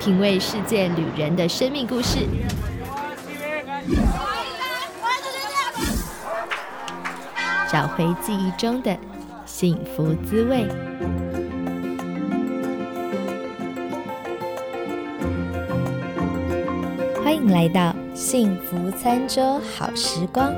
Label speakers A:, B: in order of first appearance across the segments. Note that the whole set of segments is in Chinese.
A: 品味世界旅人的生命故事，找回记忆中的幸福滋味。欢迎来到幸福餐桌好时光。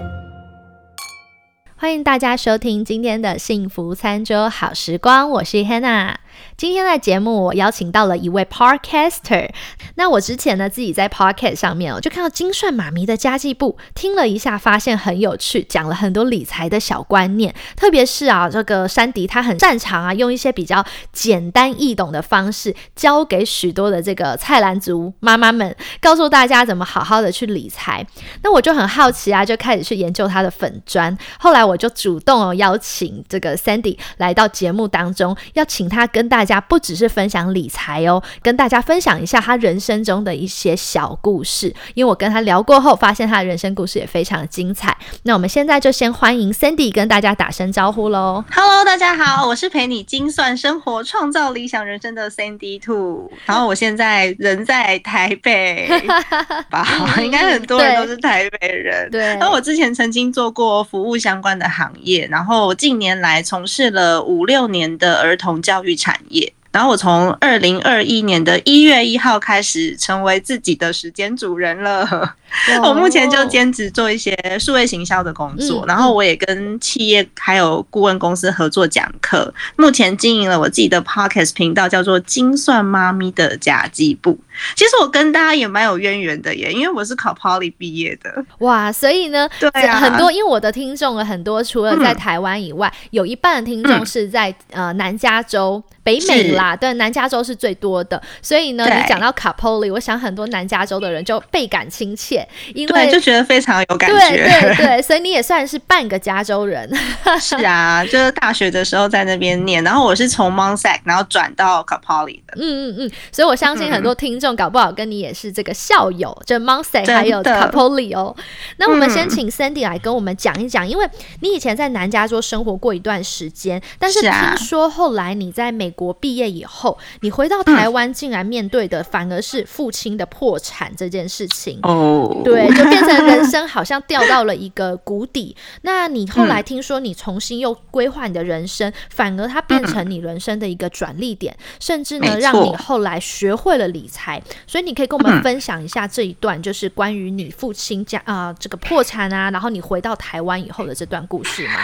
A: 欢迎大家收听今天的幸福餐桌好时光，我是 Hannah。今天的节目，我邀请到了一位 Podcaster。那我之前呢，自己在 Podcast 上面哦，就看到金算妈咪的家计簿，听了一下，发现很有趣，讲了很多理财的小观念。特别是啊，这个山迪他很擅长啊，用一些比较简单易懂的方式，教给许多的这个菜篮族妈妈们，告诉大家怎么好好的去理财。那我就很好奇啊，就开始去研究他的粉砖。后来我就主动哦邀请这个 Sandy 来到节目当中，要请他跟大家不只是分享理财哦，跟大家分享一下他人生中的一些小故事。因为我跟他聊过后，发现他的人生故事也非常精彩。那我们现在就先欢迎 Sandy 跟大家打声招呼喽。
B: Hello，大家好，我是陪你精算生活、创造理想人生的 Sandy Two。然后我现在人在台北，吧，应该很多人都是台北人。
A: 对。
B: 那我之前曾经做过服务相关的行业，然后近年来从事了五六年的儿童教育产业。然后我从二零二一年的一月一号开始成为自己的时间主人了。我目前就兼职做一些数位行销的工作，然后我也跟企业还有顾问公司合作讲课。目前经营了我自己的 podcast 频道，叫做“精算妈咪的甲级部”。其实我跟大家也蛮有渊源的耶，因为我是考 Poly 毕业的。
A: 哇，所以呢，
B: 对啊，
A: 很多因为我的听众很多，除了在台湾以外，有一半的听众是在呃南加州、北美啦。对，南加州是最多的。所以呢，你讲到卡 Poly，我想很多南加州的人就倍感亲切。因为
B: 就觉得非常有感觉，
A: 对对对，所以你也算是半个加州人。
B: 是啊，就是大学的时候在那边念，然后我是从 Monsac 然后转到 Capoly 的。
A: 嗯嗯嗯，所以我相信很多听众搞不好跟你也是这个校友，就 Monsac 还有 c a p o l i 哦。那我们先请 Sandy 来跟我们讲一讲，因为你以前在南加州生活过一段时间，但是听说后来你在美国毕业以后，你回到台湾，竟然面对的反而是父亲的破产这件事情。哦。对，就变成 人生好像掉到了一个谷底。那你后来听说你重新又规划你的人生，反而它变成你人生的一个转捩点，甚至呢让你后来学会了理财。所以你可以跟我们分享一下这一段，就是关于你父亲家啊这个破产啊，然后你回到台湾以后的这段故事吗？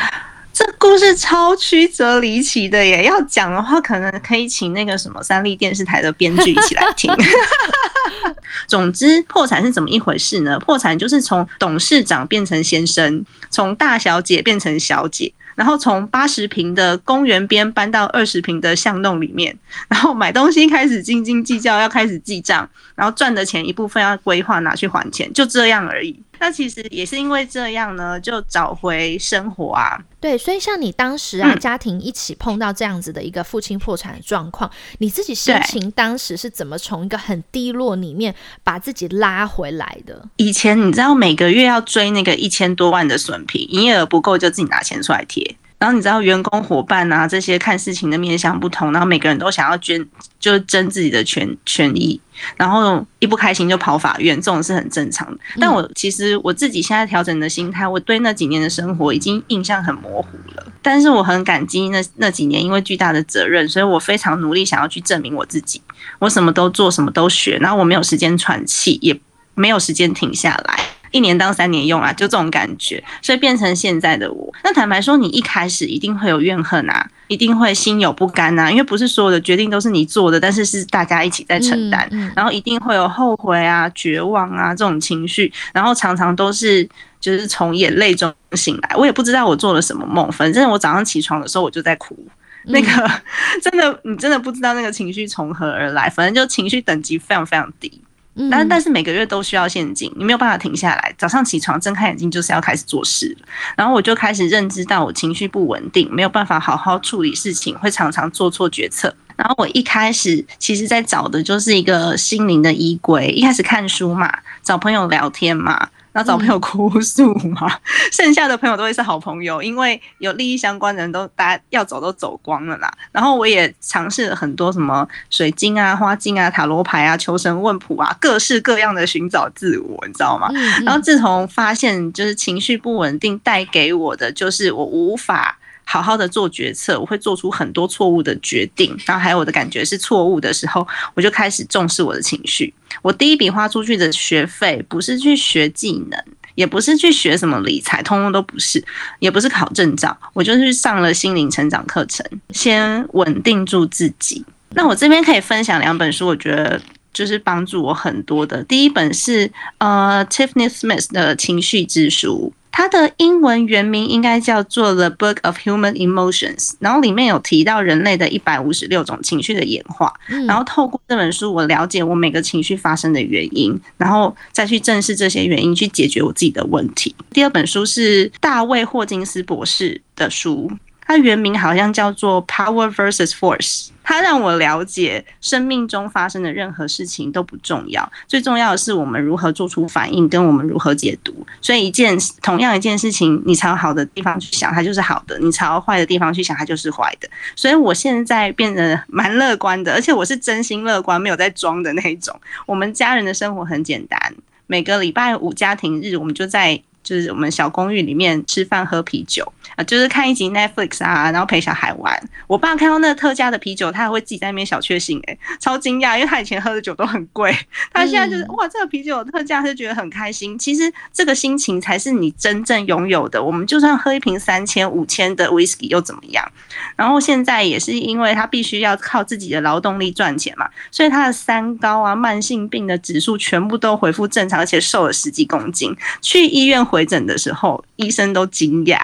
B: 这故事超曲折离奇的耶！要讲的话，可能可以请那个什么三立电视台的编剧一起来听。总之，破产是怎么一回事呢？破产就是从董事长变成先生，从大小姐变成小姐。然后从八十平的公园边搬到二十平的巷弄里面，然后买东西开始斤斤计较，要开始记账，然后赚的钱一部分要规划拿去还钱，就这样而已。那其实也是因为这样呢，就找回生活啊。
A: 对，所以像你当时啊，家庭一起碰到这样子的一个父亲破产的状况，你自己心情当时是怎么从一个很低落里面把自己拉回来的？
B: 以前你知道每个月要追那个一千多万的损平，营业额不够就自己拿钱出来贴。然后你知道员工伙伴啊这些看事情的面向不同，然后每个人都想要捐，就是争自己的权权益，然后一不开心就跑法院，这种是很正常的。但我其实我自己现在调整的心态，我对那几年的生活已经印象很模糊了。但是我很感激那那几年，因为巨大的责任，所以我非常努力想要去证明我自己。我什么都做，什么都学，然后我没有时间喘气，也没有时间停下来。一年当三年用啊，就这种感觉，所以变成现在的我。那坦白说，你一开始一定会有怨恨啊，一定会心有不甘啊，因为不是所有的决定都是你做的，但是是大家一起在承担，然后一定会有后悔啊、绝望啊这种情绪，然后常常都是就是从眼泪中醒来。我也不知道我做了什么梦，反正我早上起床的时候我就在哭，那个 真的你真的不知道那个情绪从何而来，反正就情绪等级非常非常低。但但是每个月都需要现金，你没有办法停下来。早上起床睁开眼睛就是要开始做事然后我就开始认知到我情绪不稳定，没有办法好好处理事情，会常常做错决策。然后我一开始其实在找的就是一个心灵的依归，一开始看书嘛，找朋友聊天嘛。然后找朋友哭诉嘛。剩下的朋友都会是好朋友，因为有利益相关的人都大家要走都走光了啦。然后我也尝试了很多什么水晶啊、花镜啊、塔罗牌啊、求神问卜啊，各式各样的寻找自我，你知道吗？然后自从发现就是情绪不稳定带给我的，就是我无法。好好的做决策，我会做出很多错误的决定，然后还有我的感觉是错误的时候，我就开始重视我的情绪。我第一笔花出去的学费，不是去学技能，也不是去学什么理财，通通都不是，也不是考证照，我就是上了心灵成长课程，先稳定住自己。那我这边可以分享两本书，我觉得就是帮助我很多的。第一本是呃 Tiffany Smith 的情绪之书。它的英文原名应该叫做《The Book of Human Emotions》，然后里面有提到人类的一百五十六种情绪的演化。然后透过这本书，我了解我每个情绪发生的原因，然后再去正视这些原因，去解决我自己的问题。第二本书是大卫霍金斯博士的书。它原名好像叫做 Power vs Force，它让我了解生命中发生的任何事情都不重要，最重要的是我们如何做出反应，跟我们如何解读。所以一件同样一件事情，你朝好的地方去想，它就是好的；你朝坏的地方去想，它就是坏的。所以我现在变得蛮乐观的，而且我是真心乐观，没有在装的那种。我们家人的生活很简单，每个礼拜五家庭日，我们就在。就是我们小公寓里面吃饭喝啤酒啊，就是看一集 Netflix 啊，然后陪小孩玩。我爸看到那个特价的啤酒，他还会自己在那边小确幸，哎，超惊讶，因为他以前喝的酒都很贵，他现在就是哇，这个啤酒特价，他就觉得很开心。其实这个心情才是你真正拥有的。我们就算喝一瓶三千、五千的 whisky 又怎么样？然后现在也是因为他必须要靠自己的劳动力赚钱嘛，所以他的三高啊、慢性病的指数全部都恢复正常，而且瘦了十几公斤，去医院回。回诊的时候，医生都惊讶。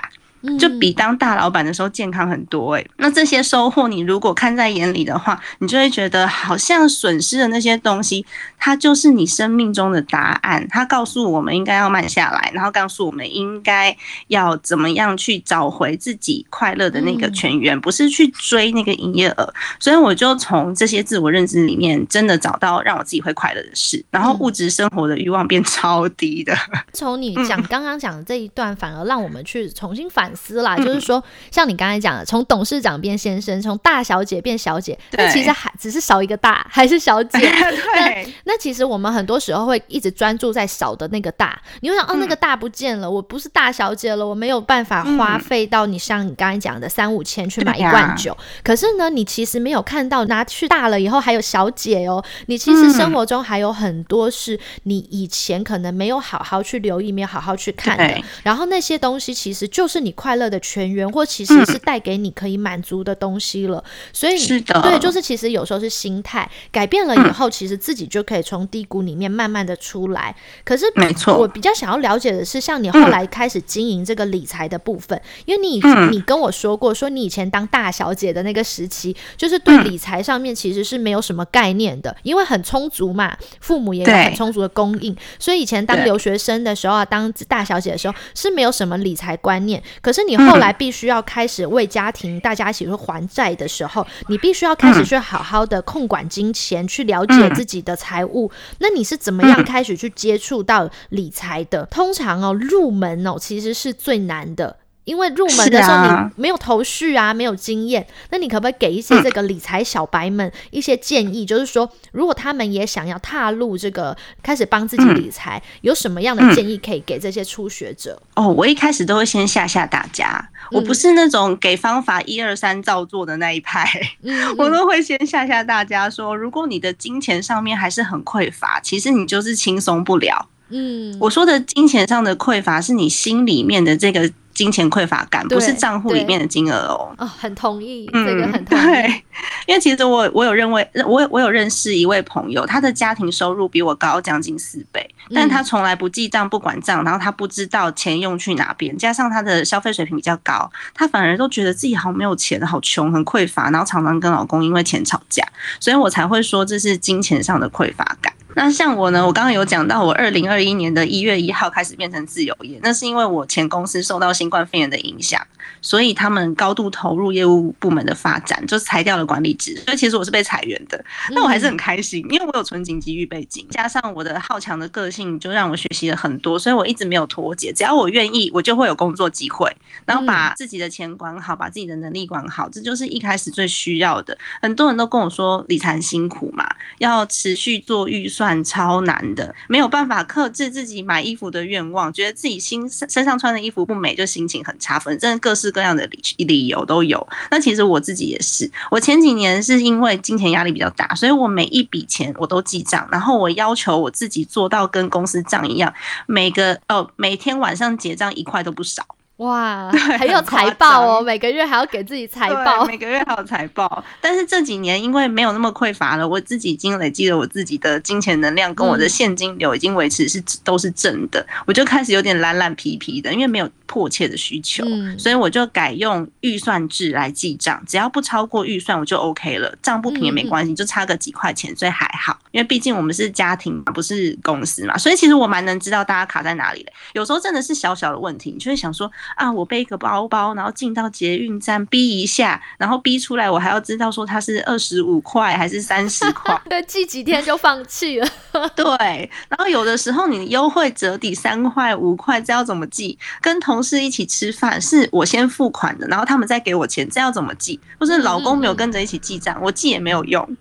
B: 就比当大老板的时候健康很多哎，那这些收获你如果看在眼里的话，你就会觉得好像损失的那些东西，它就是你生命中的答案。它告诉我们应该要慢下来，然后告诉我们应该要怎么样去找回自己快乐的那个泉源，不是去追那个营业额。所以我就从这些自我认知里面，真的找到让我自己会快乐的事，然后物质生活的欲望变超低的。
A: 从你讲刚刚讲的这一段，反而让我们去重新反。思啦，就是说，像你刚才讲的，从董事长变先生，从大小姐变小姐，那其实还只是少一个大，还是小姐。
B: 对，
A: 那其实我们很多时候会一直专注在少的那个大，你会想，哦，那个大不见了，我不是大小姐了，我没有办法花费到你像你刚才讲的三五千去买一罐酒。可是呢，你其实没有看到拿去大了以后还有小姐哦，你其实生活中还有很多是你以前可能没有好好去留意，没有好好去看的。然后那些东西其实就是你。快乐的泉源，或其实是带给你可以满足的东西了。所以，
B: 是的，
A: 对，就是其实有时候是心态改变了以后，其实自己就可以从低谷里面慢慢的出来。可是，
B: 没错，
A: 我比较想要了解的是，像你后来开始经营这个理财的部分，因为你你跟我说过，说你以前当大小姐的那个时期，就是对理财上面其实是没有什么概念的，因为很充足嘛，父母也有很充足的供应，所以以前当留学生的时候啊，当大小姐的时候是没有什么理财观念。可是你后来必须要开始为家庭大家一起去还债的时候，你必须要开始去好好的控管金钱，去了解自己的财务。那你是怎么样开始去接触到理财的？通常哦，入门哦，其实是最难的。因为入门的时候你没有头绪啊，没有经验，那你可不可以给一些这个理财小白们一些建议？就是说，如果他们也想要踏入这个开始帮自己理财，有什么样的建议可以给这些初学者？
B: 哦，我一开始都会先吓吓大家，我不是那种给方法一二三照做的那一派，我都会先吓吓大家说，如果你的金钱上面还是很匮乏，其实你就是轻松不了。嗯，我说的金钱上的匮乏，是你心里面的这个。金钱匮乏感不是账户里面的金额哦。
A: 哦，很同意，这个很同意。
B: 对 因为其实我我有认为，我我有认识一位朋友，他的家庭收入比我高将近四倍，但他从来不记账不管账，然后他不知道钱用去哪边，加上他的消费水平比较高，他反而都觉得自己好没有钱，好穷，很匮乏，然后常常跟老公因为钱吵架，所以我才会说这是金钱上的匮乏感。那像我呢，我刚刚有讲到，我二零二一年的一月一号开始变成自由业，那是因为我前公司受到新冠肺炎的影响，所以他们高度投入业务部门的发展，就裁掉了管理职，所以其实我是被裁员的。那我还是很开心，因为我有存紧急预备金，加上我的好强的个性，就让我学习了很多，所以我一直没有脱节。只要我愿意，我就会有工作机会，然后把自己的钱管好，把自己的能力管好，这就是一开始最需要的。很多人都跟我说理财辛苦嘛，要持续做预算超难的，没有办法克制自己买衣服的愿望，觉得自己心身上穿的衣服不美就心情很差，反正各式各样的理理由都有。那其实我自己也是，我前几年是因为金钱压力比较大，所以我每一笔钱我都记账，然后我要求我自己做到跟公司账一样，每个哦每天晚上结账一块都不少。
A: 哇，还有财报哦，每个月还要给自己财报，
B: 每个月还有财报。但是这几年因为没有那么匮乏了，我自己已经累积了我自己的金钱能量，跟我的现金流已经维持是都是正的，我就开始有点懒懒皮皮的，因为没有迫切的需求，所以我就改用预算制来记账，只要不超过预算我就 OK 了，账不平也没关系，就差个几块钱，所以还好。因为毕竟我们是家庭嘛，不是公司嘛，所以其实我蛮能知道大家卡在哪里的。有时候真的是小小的问题，你就会想说。啊，我背一个包包，然后进到捷运站逼一下，然后逼出来，我还要知道说它是二十五块还是三十块，
A: 对，记几天就放弃了。
B: 对，然后有的时候你优惠折抵三块五块，这要怎么记？跟同事一起吃饭，是我先付款的，然后他们再给我钱，这要怎么记？或是老公没有跟着一起记账，我记也没有用。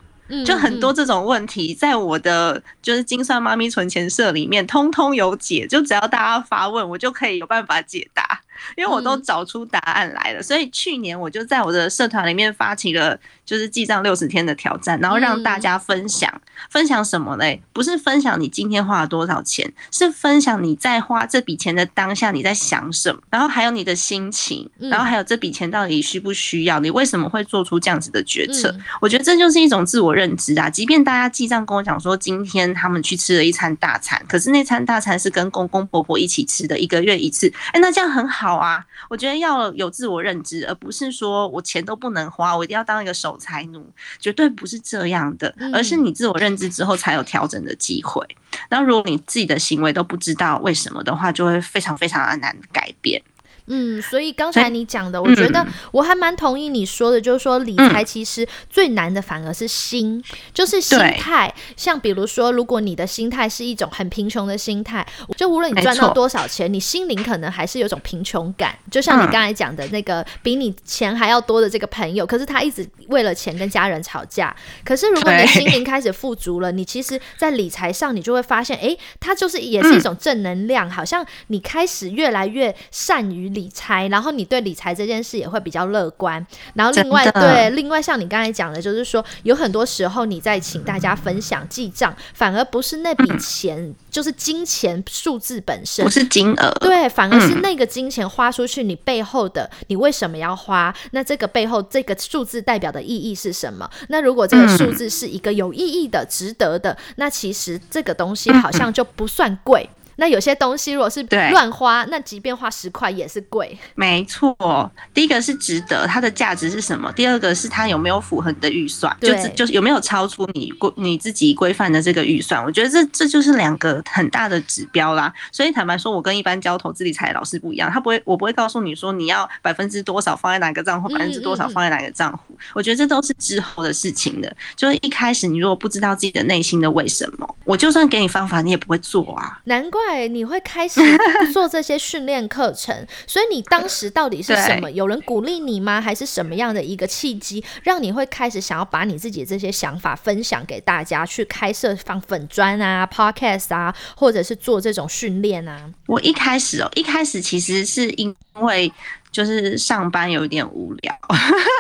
B: 就很多这种问题，在我的就是金算妈咪存钱社里面，通通有解。就只要大家发问，我就可以有办法解答。因为我都找出答案来了，所以去年我就在我的社团里面发起了就是记账六十天的挑战，然后让大家分享分享什么嘞？不是分享你今天花了多少钱，是分享你在花这笔钱的当下你在想什么，然后还有你的心情，然后还有这笔钱到底需不需要，你为什么会做出这样子的决策？我觉得这就是一种自我认知啊。即便大家记账跟我讲说今天他们去吃了一餐大餐，可是那餐大餐是跟公公婆婆一起吃的，一个月一次，哎，那这样很好。好啊，我觉得要有自我认知，而不是说我钱都不能花，我一定要当一个守财奴，绝对不是这样的，而是你自我认知之后才有调整的机会。那如果你自己的行为都不知道为什么的话，就会非常非常的难改变。
A: 嗯，所以刚才你讲的，我觉得我还蛮同意你说的，就是说理财其实最难的反而是心，就是心态。像比如说，如果你的心态是一种很贫穷的心态，就无论你赚到多少钱，你心灵可能还是有种贫穷感。就像你刚才讲的那个比你钱还要多的这个朋友，可是他一直为了钱跟家人吵架。可是如果你心灵开始富足了，你其实，在理财上你就会发现，哎，他就是也是一种正能量，好像你开始越来越善于。理财，然后你对理财这件事也会比较乐观。然后另外，对另外像你刚才讲的，就是说有很多时候你在请大家分享记账，反而不是那笔钱，就是金钱数字本身，
B: 不是金额，
A: 对，反而是那个金钱花出去，你背后的你为什么要花？那这个背后这个数字代表的意义是什么？那如果这个数字是一个有意义的、值得的，那其实这个东西好像 就不算贵。那有些东西如果是乱花，那即便花十块也是贵。
B: 没错，第一个是值得，它的价值是什么？第二个是它有没有符合你的预算，就就是有没有超出你规你自己规范的这个预算？我觉得这这就是两个很大的指标啦。所以坦白说，我跟一般教投资理财老师不一样，他不会，我不会告诉你说你要百分之多少放在哪个账户，百分之多少放在哪个账户。我觉得这都是之后的事情的。就是一开始你如果不知道自己的内心的为什么，我就算给你方法，你也不会做啊。
A: 难怪。对，你会开始做这些训练课程，所以你当时到底是什么？有人鼓励你吗？还是什么样的一个契机，让你会开始想要把你自己的这些想法分享给大家，去开设放粉砖啊、podcast 啊，或者是做这种训练啊？
B: 我一开始哦，一开始其实是因为。就是上班有点无聊，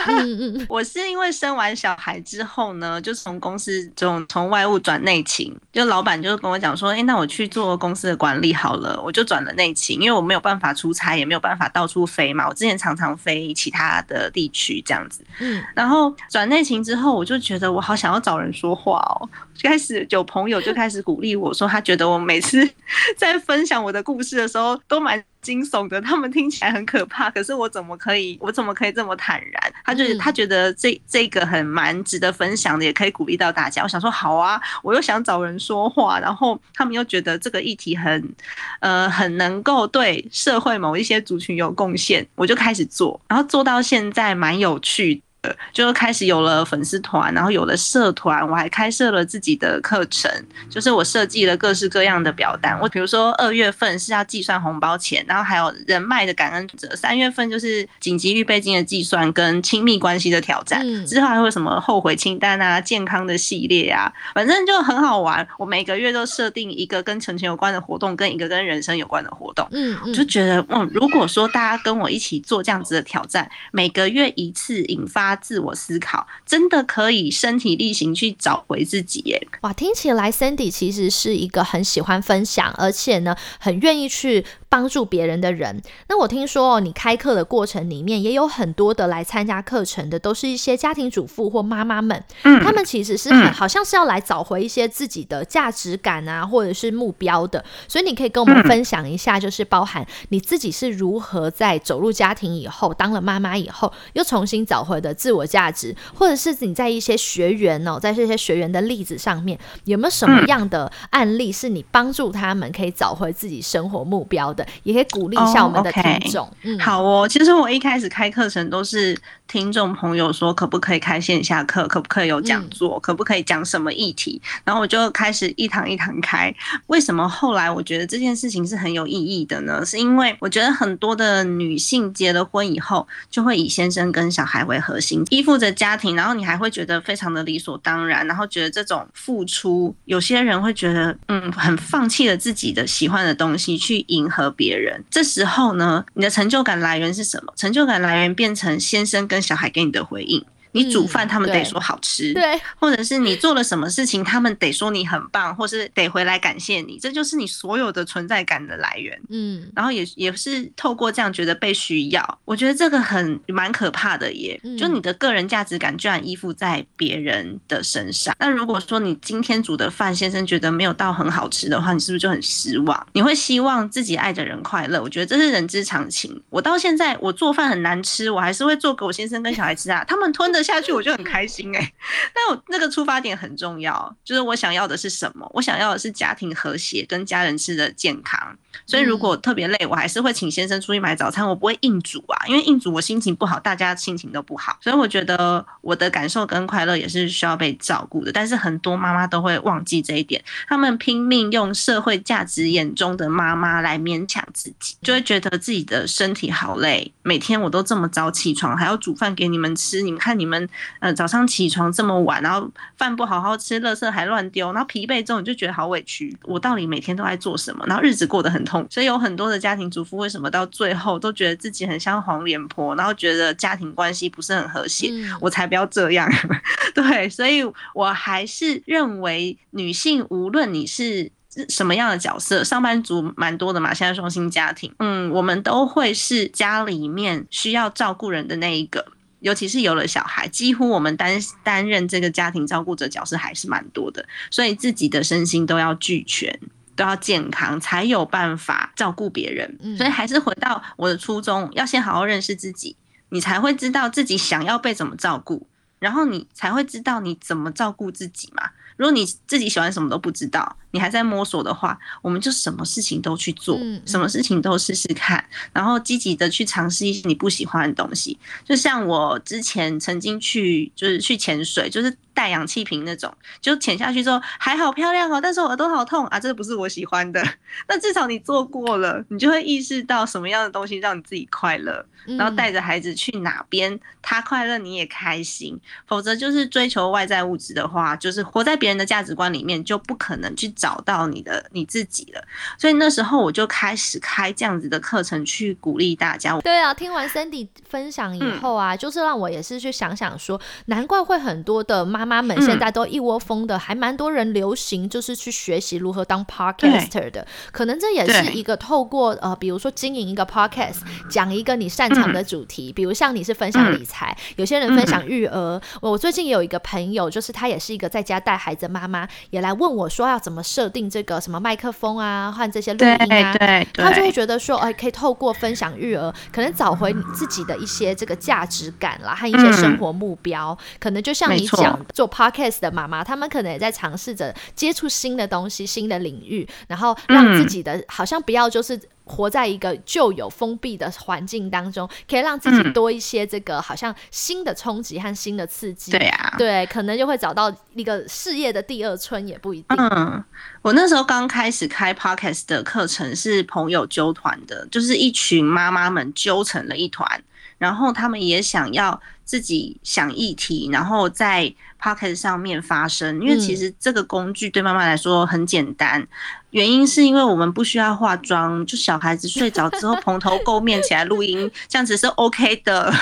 B: 我是因为生完小孩之后呢，就从公司从从外务转内勤，就老板就跟我讲说，哎，那我去做公司的管理好了，我就转了内勤，因为我没有办法出差，也没有办法到处飞嘛，我之前常常飞其他的地区这样子，嗯，然后转内勤之后，我就觉得我好想要找人说话哦，开始有朋友就开始鼓励我说，他觉得我每次 在分享我的故事的时候都蛮。惊悚的，他们听起来很可怕，可是我怎么可以，我怎么可以这么坦然？他就是他觉得这这个很蛮值得分享的，也可以鼓励到大家。我想说好啊，我又想找人说话，然后他们又觉得这个议题很呃很能够对社会某一些族群有贡献，我就开始做，然后做到现在蛮有趣。就开始有了粉丝团，然后有了社团，我还开设了自己的课程，就是我设计了各式各样的表单。我比如说二月份是要计算红包钱，然后还有人脉的感恩者。三月份就是紧急预备金的计算跟亲密关系的挑战。之后还会什么后悔清单啊、健康的系列啊，反正就很好玩。我每个月都设定一个跟存钱有关的活动，跟一个跟人生有关的活动。嗯我，就觉得嗯，如果说大家跟我一起做这样子的挑战，每个月一次，引发。自我思考真的可以身体力行去找回自己耶！
A: 哇，听起来 Sandy 其实是一个很喜欢分享，而且呢很愿意去帮助别人的人。那我听说哦，你开课的过程里面也有很多的来参加课程的，都是一些家庭主妇或妈妈们。嗯，他们其实是很好像是要来找回一些自己的价值感啊，或者是目标的。所以你可以跟我们分享一下，就是包含你自己是如何在走入家庭以后，当了妈妈以后，又重新找回的自我价值，或者是你在一些学员哦，在这些学员的例子上面，有没有什么样的案例是你帮助他们可以找回自己生活目标的？也可以鼓励一下我们的听众。
B: 嗯，好哦。其实我一开始开课程都是听众朋友说，可不可以开线下课，可不可以有讲座，可不可以讲什么议题，然后我就开始一堂一堂开。为什么后来我觉得这件事情是很有意义的呢？是因为我觉得很多的女性结了婚以后，就会以先生跟小孩为核心，依附。着家庭，然后你还会觉得非常的理所当然，然后觉得这种付出，有些人会觉得，嗯，很放弃了自己的喜欢的东西去迎合别人。这时候呢，你的成就感来源是什么？成就感来源变成先生跟小孩给你的回应。你煮饭，他们得说好吃，
A: 对，
B: 或者是你做了什么事情，他们得说你很棒，或是得回来感谢你，这就是你所有的存在感的来源。嗯，然后也也是透过这样觉得被需要，我觉得这个很蛮可怕的耶，就你的个人价值感居然依附在别人的身上。那如果说你今天煮的饭，先生觉得没有到很好吃的话，你是不是就很失望？你会希望自己爱的人快乐？我觉得这是人之常情。我到现在我做饭很难吃，我还是会做给我先生跟小孩吃啊，他们吞的。下去我就很开心哎，但我那个出发点很重要，就是我想要的是什么？我想要的是家庭和谐，跟家人吃的健康。所以如果特别累，我还是会请先生出去买早餐，我不会硬煮啊，因为硬煮我心情不好，大家心情都不好。所以我觉得我的感受跟快乐也是需要被照顾的。但是很多妈妈都会忘记这一点，他们拼命用社会价值眼中的妈妈来勉强自己，就会觉得自己的身体好累，每天我都这么早起床，还要煮饭给你们吃，你们看你们呃早上起床这么晚，然后饭不好好吃，垃圾还乱丢，然后疲惫之后你就觉得好委屈，我到底每天都在做什么？然后日子过得很。痛，所以有很多的家庭主妇为什么到最后都觉得自己很像黄脸婆，然后觉得家庭关系不是很和谐？我才不要这样。对，所以我还是认为女性无论你是什么样的角色，上班族蛮多的嘛，现在双薪家庭，嗯，我们都会是家里面需要照顾人的那一个，尤其是有了小孩，几乎我们担担任这个家庭照顾者角色还是蛮多的，所以自己的身心都要俱全。都要健康才有办法照顾别人，所以还是回到我的初衷，要先好好认识自己，你才会知道自己想要被怎么照顾，然后你才会知道你怎么照顾自己嘛。如果你自己喜欢什么都不知道，你还在摸索的话，我们就什么事情都去做，什么事情都试试看，然后积极的去尝试一些你不喜欢的东西。就像我之前曾经去，就是去潜水，就是。带氧气瓶那种，就潜下去之后还好漂亮哦，但是我耳朵好痛啊，这不是我喜欢的。那至少你做过了，你就会意识到什么样的东西让你自己快乐，然后带着孩子去哪边，他快乐你也开心。否则就是追求外在物质的话，就是活在别人的价值观里面，就不可能去找到你的你自己了。所以那时候我就开始开这样子的课程去鼓励大家。
A: 对啊，听完 Cindy 分享以后啊，就是让我也是去想想说，难怪会很多的妈。妈妈们现在都一窝蜂的，还蛮多人流行就是去学习如何当 podcaster 的，可能这也是一个透过呃，比如说经营一个 podcast，讲一个你擅长的主题，比如像你是分享理财，有些人分享育儿。我最近有一个朋友，就是他也是一个在家带孩子妈妈，也来问我说要怎么设定这个什么麦克风啊，换这些录音
B: 啊，
A: 他就会觉得说，哎，可以透过分享育儿，可能找回你自己的一些这个价值感啦，和一些生活目标。可能就像你讲，做 podcast 的妈妈，他们可能也在尝试着接触新的东西、新的领域，然后让自己的好像不要就是。活在一个旧有封闭的环境当中，可以让自己多一些这个好像新的冲击和新的刺激。
B: 对呀，
A: 对，可能就会找到一个事业的第二春，也不一定。
B: 嗯，我那时候刚开始开 podcast 的课程是朋友揪团的，就是一群妈妈们揪成了一团，然后他们也想要自己想议题，然后在 podcast 上面发声，因为其实这个工具对妈妈来说很简单。原因是因为我们不需要化妆，就小孩子睡着之后蓬头垢面起来录音，这样子是 OK 的。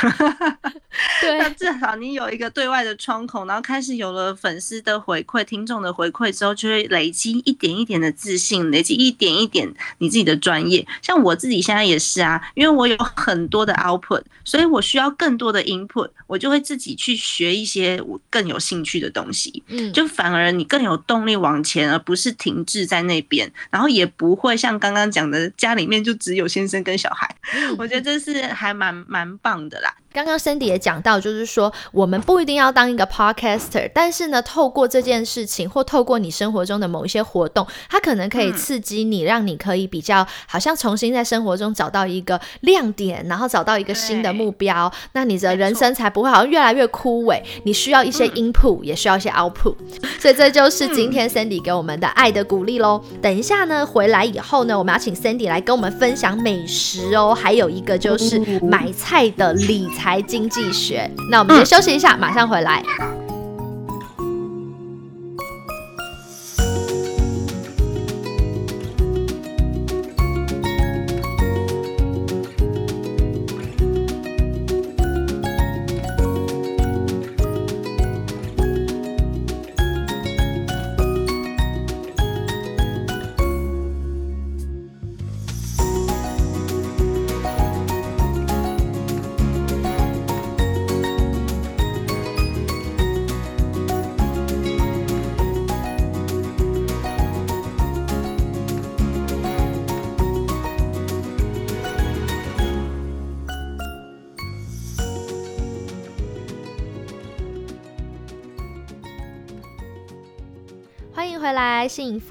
A: 对，
B: 那至少你有一个对外的窗口，然后开始有了粉丝的回馈、听众的回馈之后，就会累积一点一点的自信，累积一点一点你自己的专业。像我自己现在也是啊，因为我有很多的 output，所以我需要更多的 input，我就会自己去学一些我更有兴趣的东西。嗯，就反而你更有动力往前，而不是停滞在那边。然后也不会像刚刚讲的，家里面就只有先生跟小孩，我觉得这是还蛮蛮棒的啦。
A: 刚刚 Cindy 也讲到，就是说我们不一定要当一个 podcaster，但是呢，透过这件事情或透过你生活中的某一些活动，它可能可以刺激你，让你可以比较好像重新在生活中找到一个亮点，然后找到一个新的目标，那你的人生才不会好像越来越枯萎。你需要一些 input，也需要一些 output，所以这就是今天 Sandy 给我们的爱的鼓励喽。等一下呢，回来以后呢，我们要请 Sandy 来跟我们分享美食哦，还有一个就是买菜的理财。财经济学，那我们先休息一下，马上回来。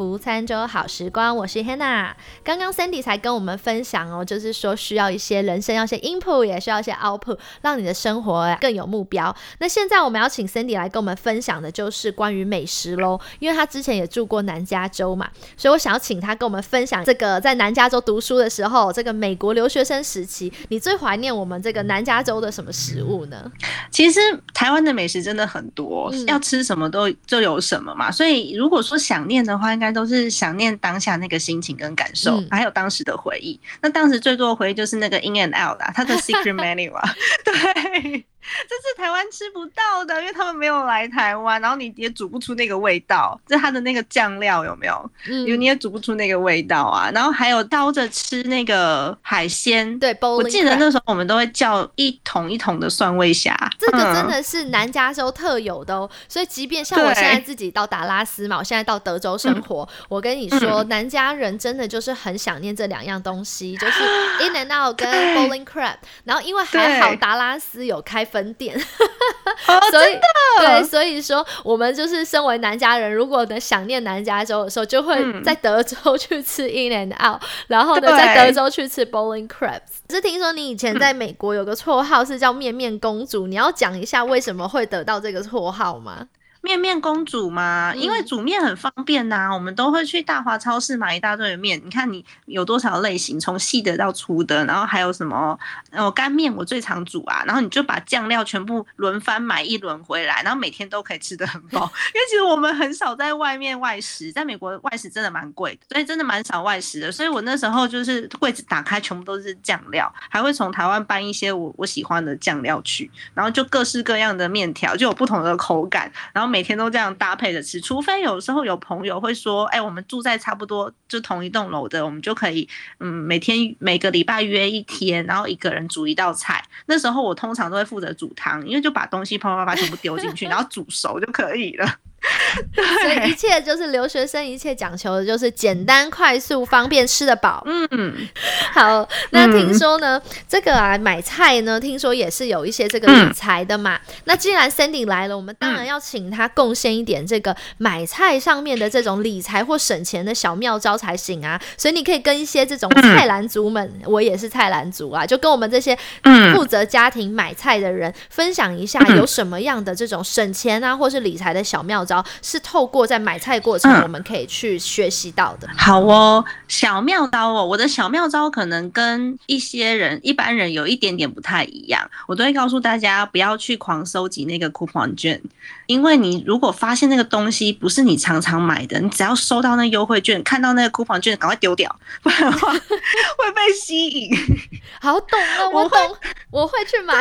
A: 福餐桌好时光，我是 Hannah。刚刚 Sandy 才跟我们分享哦，就是说需要一些人生，要些 input，也需要一些 output，让你的生活更有目标。那现在我们要请 Sandy 来跟我们分享的就是关于美食喽，因为他之前也住过南加州嘛，所以我想要请他跟我们分享这个在南加州读书的时候，这个美国留学生时期，你最怀念我们这个南加州的什么食物呢？
B: 其实台湾的美食真的很多，要吃什么都就有什么嘛，所以如果说想念的话，应该都是想念当下那个心情跟感受，还有当时的回忆。那当时最多的回忆就是那个 In and Out 啦，它的 Secret Menu 啊，对。这是台湾吃不到的，因为他们没有来台湾，然后你也煮不出那个味道。这它的那个酱料有没有？嗯，因为你也煮不出那个味道啊。然后还有刀着吃那个海鲜，
A: 对，
B: 我记得那时候我们都会叫一桶一桶的蒜味虾。
A: 这个真的是南加州特有的哦。所以即便像我现在自己到达拉斯嘛，我现在到德州生活，我跟你说，南加人真的就是很想念这两样东西，就是 In and Out 跟 Bowling Crab。然后因为还好达拉斯有开分。分店，
B: 所以
A: 对，所以说我们就是身为南加人，如果能想念南加州的时候，就会在德州去吃 In and Out，然后呢在德州去吃 Bowling Crabs。是听说你以前在美国有个绰号是叫面面公主，你要讲一下为什么会得到这个绰号吗？
B: 面面公主嘛，因为煮面很方便呐，我们都会去大华超市买一大堆的面。你看你有多少类型，从细的到粗的，然后还有什么哦干面，我最常煮啊。然后你就把酱料全部轮番买一轮回来，然后每天都可以吃的很饱。因为其实我们很少在外面外食，在美国外食真的蛮贵的，所以真的蛮少外食的。所以我那时候就是柜子打开全部都是酱料，还会从台湾搬一些我我喜欢的酱料去，然后就各式各样的面条，就有不同的口感，然后。每天都这样搭配着吃，除非有时候有朋友会说，哎，我们住在差不多就同一栋楼的，我们就可以，嗯，每天每个礼拜约一天，然后一个人煮一道菜。那时候我通常都会负责煮汤，因为就把东西啪啪啪全部丢进去，然后煮熟就可以了。
A: 所以一切就是留学生，一切讲求的就是简单、快速、方便，吃得饱。嗯，好。那听说呢，这个啊买菜呢，听说也是有一些这个理财的嘛。那既然 Sandy 来了，我们当然要请他贡献一点这个买菜上面的这种理财或省钱的小妙招才行啊。所以你可以跟一些这种菜篮族们，我也是菜篮族啊，就跟我们这些负责家庭买菜的人分享一下，有什么样的这种省钱啊，或是理财的小妙。招是透过在买菜过程，我们可以去学习到的。
B: 好哦，小妙招哦，我的小妙招可能跟一些人、一般人有一点点不太一样。我都会告诉大家，不要去狂收集那个 coupon 券，因为你如果发现那个东西不是你常常买的，你只要收到那优惠券，看到那个 coupon 券，赶快丢掉，不然的话会被吸引。
A: 好懂了，我懂，我会去买。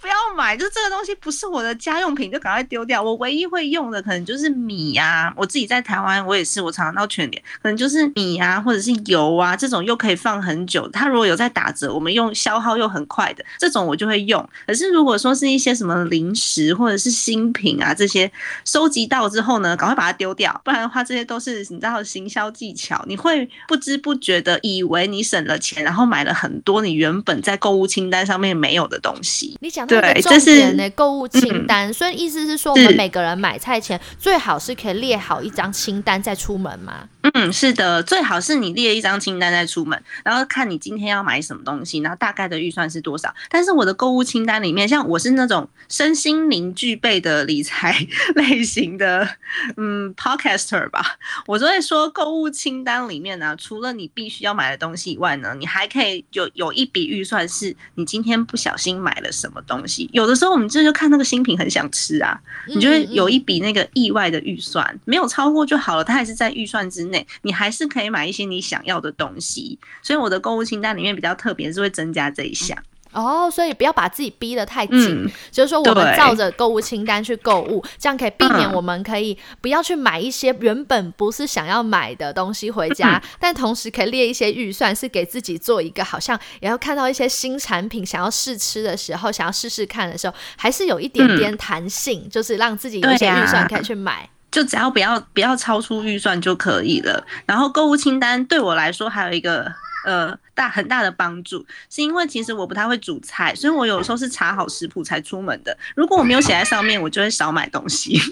B: 不要买，就这个东西不是我的家用品，就赶快丢掉。我唯一会用。用的可能就是米呀，我自己在台湾，我也是，我常常到全联，可能就是米啊，或者是油啊，这种又可以放很久。它如果有在打折，我们用消耗又很快的这种，我就会用。可是如果说是一些什么零食或者是新品啊，这些收集到之后呢，赶快把它丢掉，不然的话，这些都是你知道行销技巧，你会不知不觉的以为你省了钱，然后买了很多你原本在购物清单上面没有的东西。
A: 你讲到个重点呢，购物清单，所以意思是说，我们每个人买菜。菜前最好是可以列好一张清单再出门吗？
B: 嗯，是的，最好是你列一张清单再出门，然后看你今天要买什么东西，然后大概的预算是多少。但是我的购物清单里面，像我是那种身心灵具备的理财 类型的，嗯，podcaster 吧，我就会说购物清单里面呢，除了你必须要买的东西以外呢，你还可以有有一笔预算是你今天不小心买了什么东西。有的时候我们这就看那个新品很想吃啊，你就会有一笔那个意外的预算，没有超过就好了，它还是在预算之内。你还是可以买一些你想要的东西，所以我的购物清单里面比较特别，是会增加这一项。
A: 哦，所以不要把自己逼得太紧，就是说我们照着购物清单去购物，这样可以避免我们可以不要去买一些原本不是想要买的东西回家，但同时可以列一些预算，是给自己做一个好像也要看到一些新产品想要试吃的时候，想要试试看的时候，还是有一点点弹性，就是让自己有一些预算可以去买。
B: 就只要不要不要超出预算就可以了。然后购物清单对我来说还有一个呃大很大的帮助，是因为其实我不太会煮菜，所以我有时候是查好食谱才出门的。如果我没有写在上面，我就会少买东西。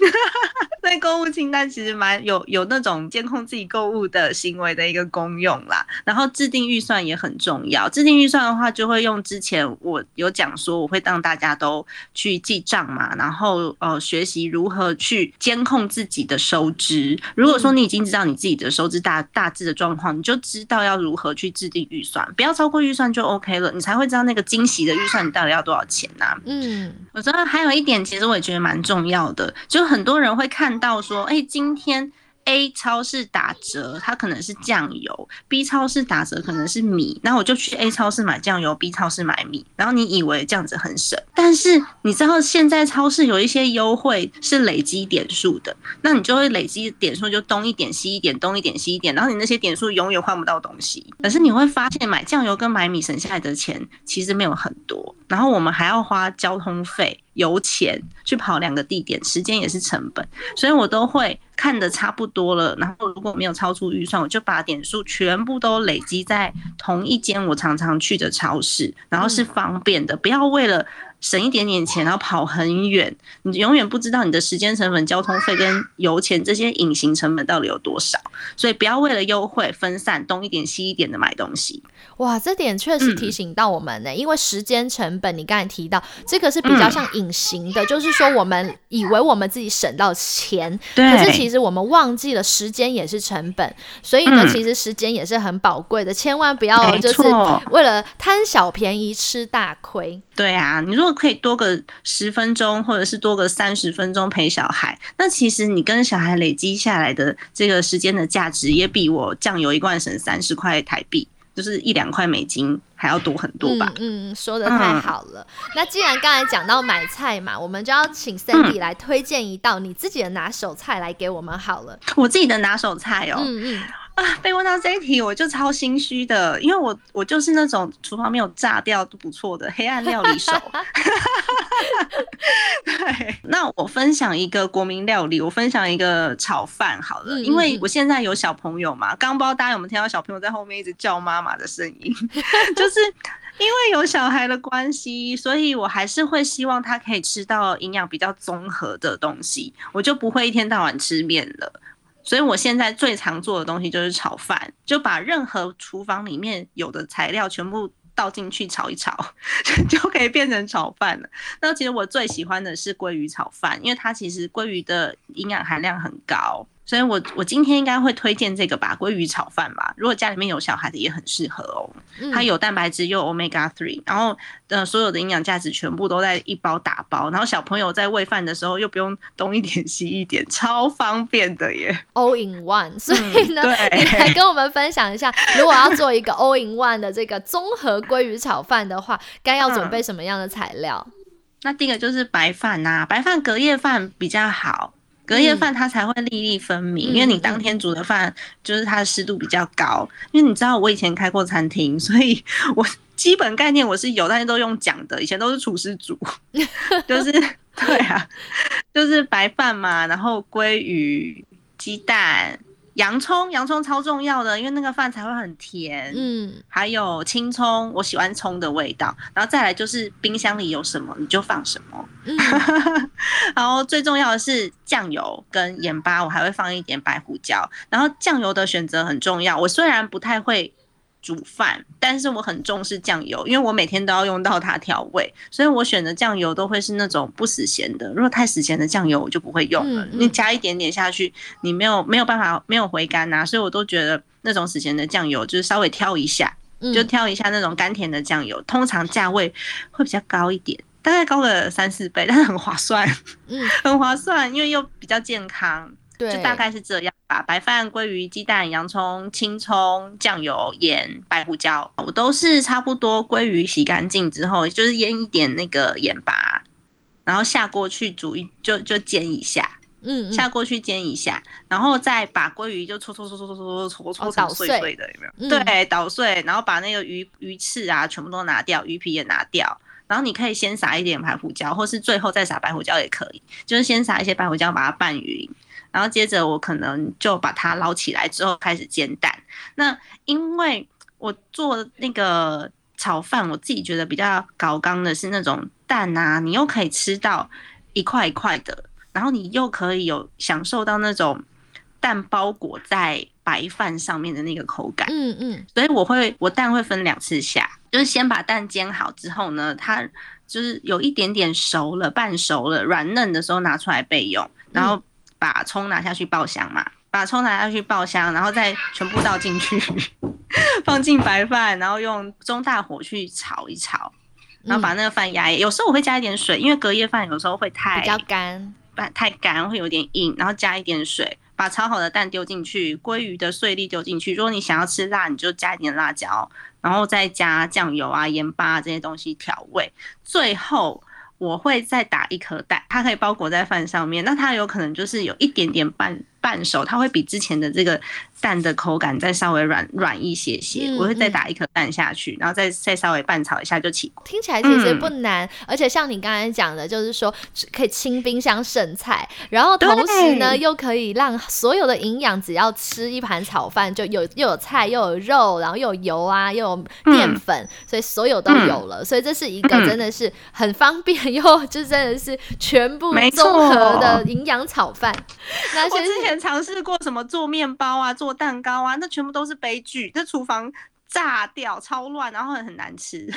B: 所以购物清单其实蛮有有那种监控自己购物的行为的一个功用啦。然后制定预算也很重要。制定预算的话，就会用之前我有讲说，我会让大家都去记账嘛，然后呃学习如何去监控自己的收支。如果说你已经知道你自己的收支大大致的状况，你就知道要如何去制定预算，不要超过预算就 OK 了，你才会知道那个惊喜的预算你到底要多少钱呐。嗯，我觉得还有一点，其实我也觉得蛮重要的，就很多人会看。看到说，哎，今天。A 超市打折，它可能是酱油；B 超市打折可能是米。然后我就去 A 超市买酱油，B 超市买米。然后你以为这样子很省，但是你知道现在超市有一些优惠是累积点数的，那你就会累积点数，就东一点西一点，东一点西一点，然后你那些点数永远换不到东西。可是你会发现买酱油跟买米省下来的钱其实没有很多，然后我们还要花交通费、油钱去跑两个地点，时间也是成本，所以我都会。看的差不多了，然后如果没有超出预算，我就把点数全部都累积在同一间我常常去的超市，然后是方便的，不要为了。省一点点钱，然后跑很远，你永远不知道你的时间成本、交通费跟油钱这些隐形成本到底有多少。所以不要为了优惠分散东一点西一点的买东西。
A: 哇，这点确实提醒到我们呢，因为时间成本，你刚才提到这个是比较像隐形的，就是说我们以为我们自己省到钱，可是其实我们忘记了时间也是成本。所以呢，其实时间也是很宝贵的，千万不要就是为了贪小便宜吃大亏。
B: 对啊，你如果可以多个十分钟，或者是多个三十分钟陪小孩，那其实你跟小孩累积下来的这个时间的价值，也比我酱油一罐省三十块台币。就是一两块美金还要多很多吧。
A: 嗯，说的太好了。那既然刚才讲到买菜嘛，我们就要请 Cindy 来推荐一道你自己的拿手菜来给我们好了。
B: 我自己的拿手菜哦。嗯嗯。啊，被问到这一题，我就超心虚的，因为我我就是那种厨房没有炸掉都不错的黑暗料理手。对，那我分享一个国民料理，我分享一个炒饭好了，因为我现在有小朋友嘛，刚不知道大家有没有听到小朋友在后面一直叫妈妈的声音，就是因为有小孩的关系，所以我还是会希望他可以吃到营养比较综合的东西，我就不会一天到晚吃面了。所以我现在最常做的东西就是炒饭，就把任何厨房里面有的材料全部倒进去炒一炒，就可以变成炒饭了。那其实我最喜欢的是鲑鱼炒饭，因为它其实鲑鱼的营养含量很高。所以我我今天应该会推荐这个吧，鲑鱼炒饭吧。如果家里面有小孩的也很适合哦。它有蛋白质，又 omega three，然后呃所有的营养价值全部都在一包打包。然后小朋友在喂饭的时候又不用东一点西一点，超方便的耶。
A: All in one，所以呢，你来跟我们分享一下，如果要做一个 all in one 的这个综合鲑鱼炒饭的话，该要准备什么样的材料？
B: 那第一个就是白饭呐，白饭隔夜饭比较好。隔夜饭它才会粒粒分明，因为你当天煮的饭就是它的湿度比较高。因为你知道我以前开过餐厅，所以我基本概念我是有，但是都用讲的。以前都是厨师煮，就是对啊，就是白饭嘛，然后鲑鱼、鸡蛋。洋葱，洋葱超重要的，因为那个饭才会很甜。嗯，还有青葱，我喜欢葱的味道。然后再来就是冰箱里有什么你就放什么。嗯，然后最重要的是酱油跟盐巴，我还会放一点白胡椒。然后酱油的选择很重要，我虽然不太会。煮饭，但是我很重视酱油，因为我每天都要用到它调味，所以我选的酱油都会是那种不死咸的。如果太死咸的酱油，我就不会用了。你加一点点下去，你没有没有办法没有回甘呐，所以我都觉得那种死咸的酱油就是稍微挑一下，就挑一下那种甘甜的酱油，通常价位会比较高一点，大概高了三四倍，但是很划算，嗯，很划算，因为又比较健康。就大概是这样吧，白饭、鲑鱼、鸡蛋、洋葱、青葱、酱油、盐、白胡椒，我都是差不多。鲑鱼洗干净之后，就是腌一点那个盐巴，然后下锅去煮一，就就煎一下，嗯，下锅去煎一下，然后再把鲑鱼就搓搓搓搓搓搓搓搓成碎碎的，有没有？对，捣碎，然后把那个鱼鱼翅啊全部都拿掉，鱼皮也拿掉，然后你可以先撒一点白胡椒，或是最后再撒白胡椒也可以，就是先撒一些白胡椒把它拌匀。然后接着我可能就把它捞起来之后开始煎蛋。那因为我做那个炒饭，我自己觉得比较高刚的是那种蛋啊，你又可以吃到一块一块的，然后你又可以有享受到那种蛋包裹在白饭上面的那个口感。嗯嗯。所以我会我蛋会分两次下，就是先把蛋煎好之后呢，它就是有一点点熟了、半熟了、软嫩的时候拿出来备用，然后。把葱拿下去爆香嘛，把葱拿下去爆香，然后再全部倒进去，放进白饭，然后用中大火去炒一炒，然后把那个饭压。有时候我会加一点水，因为隔夜饭有时候会太
A: 比较干，
B: 太干会有点硬，然后加一点水，把炒好的蛋丢进去，鲑鱼的碎粒丢进去。如果你想要吃辣，你就加一点辣椒，然后再加酱油啊、盐巴这些东西调味，最后。我会再打一颗蛋，它可以包裹在饭上面，那它有可能就是有一点点半半熟，它会比之前的这个。蛋的口感再稍微软软一些些，我会再打一颗蛋下去，然后再再稍微拌炒一下就起锅。
A: 听起来其实不难，而且像你刚才讲的，就是说可以清冰箱剩菜，然后同时呢又可以让所有的营养，只要吃一盘炒饭就有又有菜又有肉，然后又有油啊又有淀粉，所以所有都有了。所以这是一个真的是很方便又就真的是全部综合的营养炒饭。
B: 那我之前尝试过什么做面包啊做。蛋糕啊，那全部都是悲剧，这厨房炸掉，超乱，然后很难吃。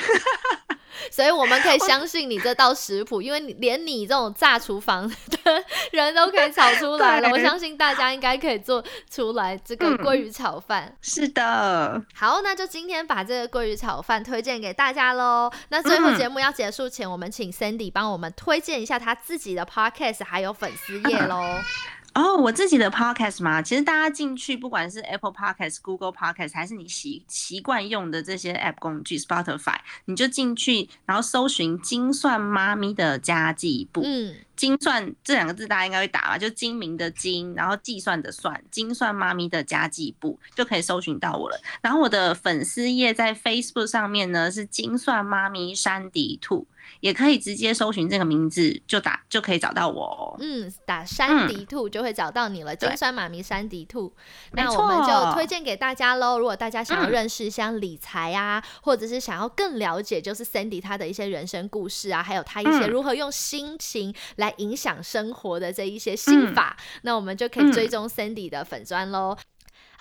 A: 所以我们可以相信你这道食谱，因为你连你这种炸厨房的人都可以 炒出来了。我相信大家应该可以做出来这个鲑鱼炒饭。
B: 是的，
A: 好，那就今天把这个鲑鱼炒饭推荐给大家喽。那最后节目要结束前，我们请 Sandy 帮我们推荐一下他自己的 podcast 还有粉丝页喽。
B: 哦，我自己的 podcast 嘛，其实大家进去，不管是 Apple Podcast、Google Podcast，还是你习习惯用的这些 App 工具，Spotify，你就进去，然后搜寻“精算妈咪的家计簿”。
A: 嗯，
B: 精算这两个字大家应该会打吧？就精明的精，然后计算的算，精算妈咪的家计簿就可以搜寻到我了。然后我的粉丝页在 Facebook 上面呢是精算妈咪山迪兔。也可以直接搜寻这个名字，就打就可以找到我。
A: 嗯，打山迪兔就会找到你了，金酸妈咪山迪兔。那我们就推荐给大家喽。如果大家想要认识像理财啊，或者是想要更了解就是 Sandy 他的一些人生故事啊，还有他一些如何用心情来影响生活的这一些心法，那我们就可以追踪 Sandy 的粉砖喽。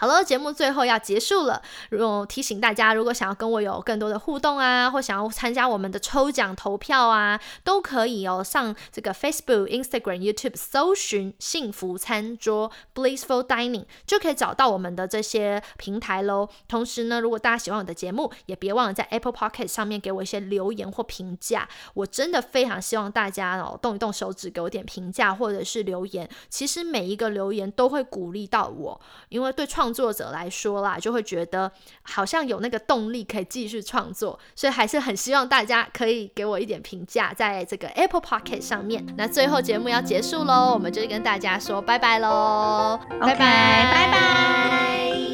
A: 好了，节目最后要结束了。如果提醒大家，如果想要跟我有更多的互动啊，或想要参加我们的抽奖投票啊，都可以哦。上这个 Facebook、Instagram、YouTube 搜寻“幸福餐桌 ”（Blissful Dining） 就可以找到我们的这些平台喽。同时呢，如果大家喜欢我的节目，也别忘了在 Apple p o c k e t 上面给我一些留言或评价。我真的非常希望大家哦，动一动手指给我点评价或者是留言。其实每一个留言都会鼓励到我，因为对创创作者来说啦，就会觉得好像有那个动力可以继续创作，所以还是很希望大家可以给我一点评价，在这个 Apple Pocket 上面。那最后节目要结束喽，我们就跟大家说拜拜喽，
B: 拜拜拜拜。